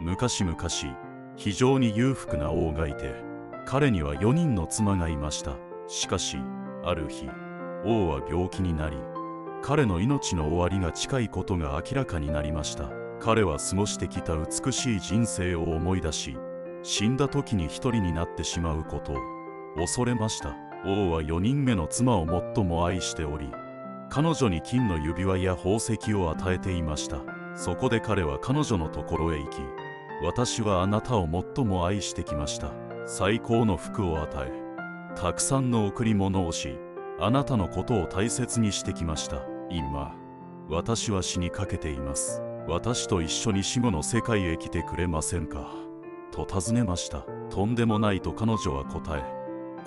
昔々非常に裕福な王がいて彼には4人の妻がいました。しかしある日王は病気になり彼の命の終わりが近いことが明らかになりました。彼は過ごしてきた美しい人生を思い出し死んだ時に一人になってしまうことを恐れました。王は4人目の妻を最も愛しており彼女に金の指輪や宝石を与えていました。そこで彼は彼女のところへ行き私はあなたを最も愛してきました。最高の服を与えたくさんの贈り物をしあなたのことを大切にしてきました。今私は死にかけています。私と一緒に死後の世界へ来てくれませんか。と尋ねました。とんでもないと彼女は答え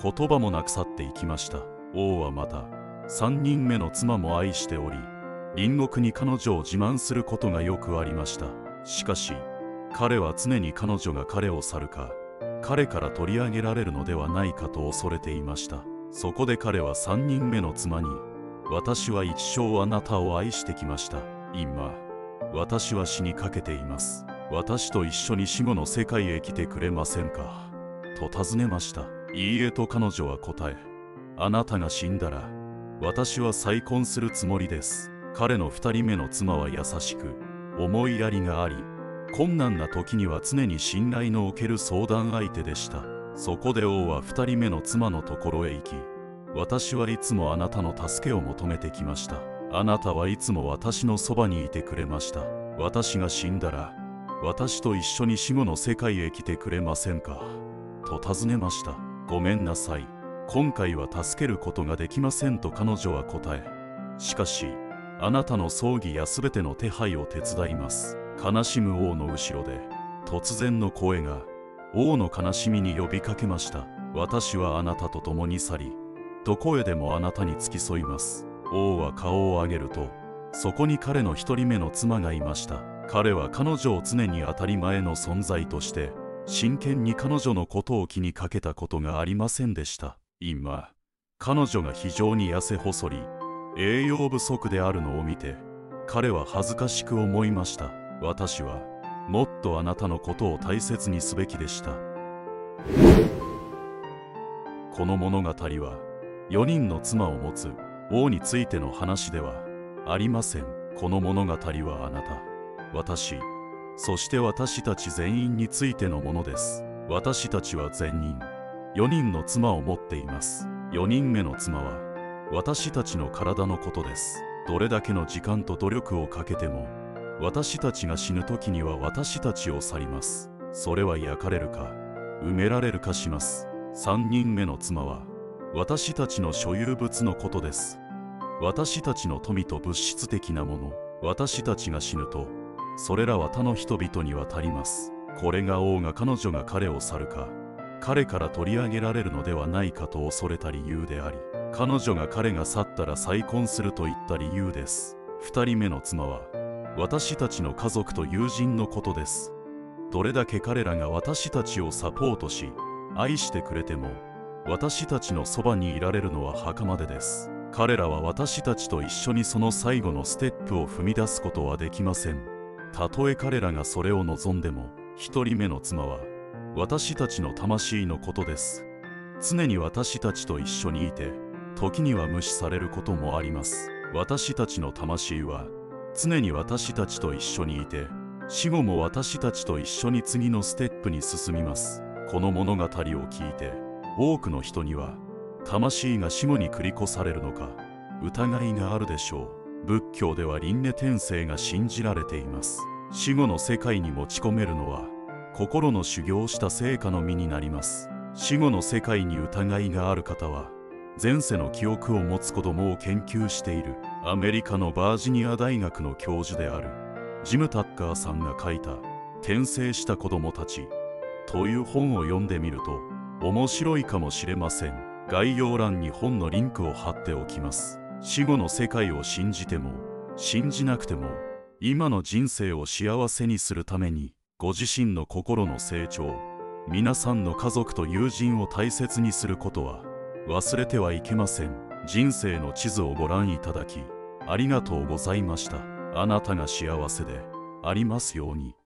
言葉もなく去っていきました。王はまた3人目の妻も愛しており隣国に彼女を自慢することがよくありました。しかし彼は常に彼女が彼を去るか彼から取り上げられるのではないかと恐れていました。そこで彼は3人目の妻に私は一生あなたを愛してきました。今私は死にかけています。私と一緒に死後の世界へ来てくれませんか。と尋ねました。いいえと彼女は答えあなたが死んだら私は再婚するつもりです。彼の2人目の妻は優しく思いやりがあり困難な時には常に信頼のおける相談相手でした。そこで王は2人目の妻のところへ行き私はいつもあなたの助けを求めてきました。あなたはいつも私のそばにいてくれました。私が死んだら私と一緒に死後の世界へ来てくれませんか。と尋ねました。ごめんなさい。今回は助けることができませんと彼女は答えしかしあなたの葬儀やすべての手配を手伝います。悲しむ王の後ろで突然の声が王の悲しみに呼びかけました。私はあなたと共に去りどこへでもあなたに付き添います。王は顔を上げるとそこに彼の一人目の妻がいました。彼は彼女を常に当たり前の存在として真剣に彼女のことを気にかけたことがありませんでした。今彼女が非常に痩せ細り栄養不足であるのを見て彼は恥ずかしく思いました。私はもっとあなたのことを大切にすべきでした。この物語は4人の妻を持つ王についての話ではありません。この物語はあなた。私。そして私たち全員についてのものです。私たちは全員4人の妻を持っています。4人目の妻は私たちの体のことです。どれだけの時間と努力をかけても私たちが死ぬ時には私たちを去ります。それは焼かれるか埋められるかします。3人目の妻は私たちの所有物のことです。私たちの富と物質的なもの私たちが死ぬとそれらは他の人々に渡ります。これが王が彼女が彼を去るか彼から取り上げられるのではないかと恐れた理由であり彼女が彼が去ったら再婚するといった理由です。2人目の妻は私たちの家族と友人のことです。どれだけ彼らが私たちをサポートし愛してくれても私たちのそばにいられるのは墓までです。彼らは私たちと一緒にその最後のステップを踏み出すことはできません。たとえ彼らがそれを望んでも一人目の妻は私たちの魂のことです。常に私たちと一緒にいて時には無視されることもあります。私たちの魂は常に私たちと一緒にいて死後も私たちと一緒に次のステップに進みます。この物語を聞いて多くの人には魂が死後に繰り越されるのか疑いがあるでしょう。仏教では輪廻転生が信じられています。死後の世界に持ち込めるのは心の修行した成果の身になります。死後の世界に疑いがある方は前世の記憶を持つ子供を研究しているアメリカのバージニア大学の教授である。ジム・タッカーさんが書いた「転生した子供たち」という本を読んでみると面白いかもしれません。概要欄に本のリンクを貼っておきます。死後の世界を信じても信じなくても今の人生を幸せにするためにご自身の心の成長皆さんの家族と友人を大切にすることは忘れてはいけません。人生の地図をご覧いただきありがとうございました。あなたが幸せでありますように。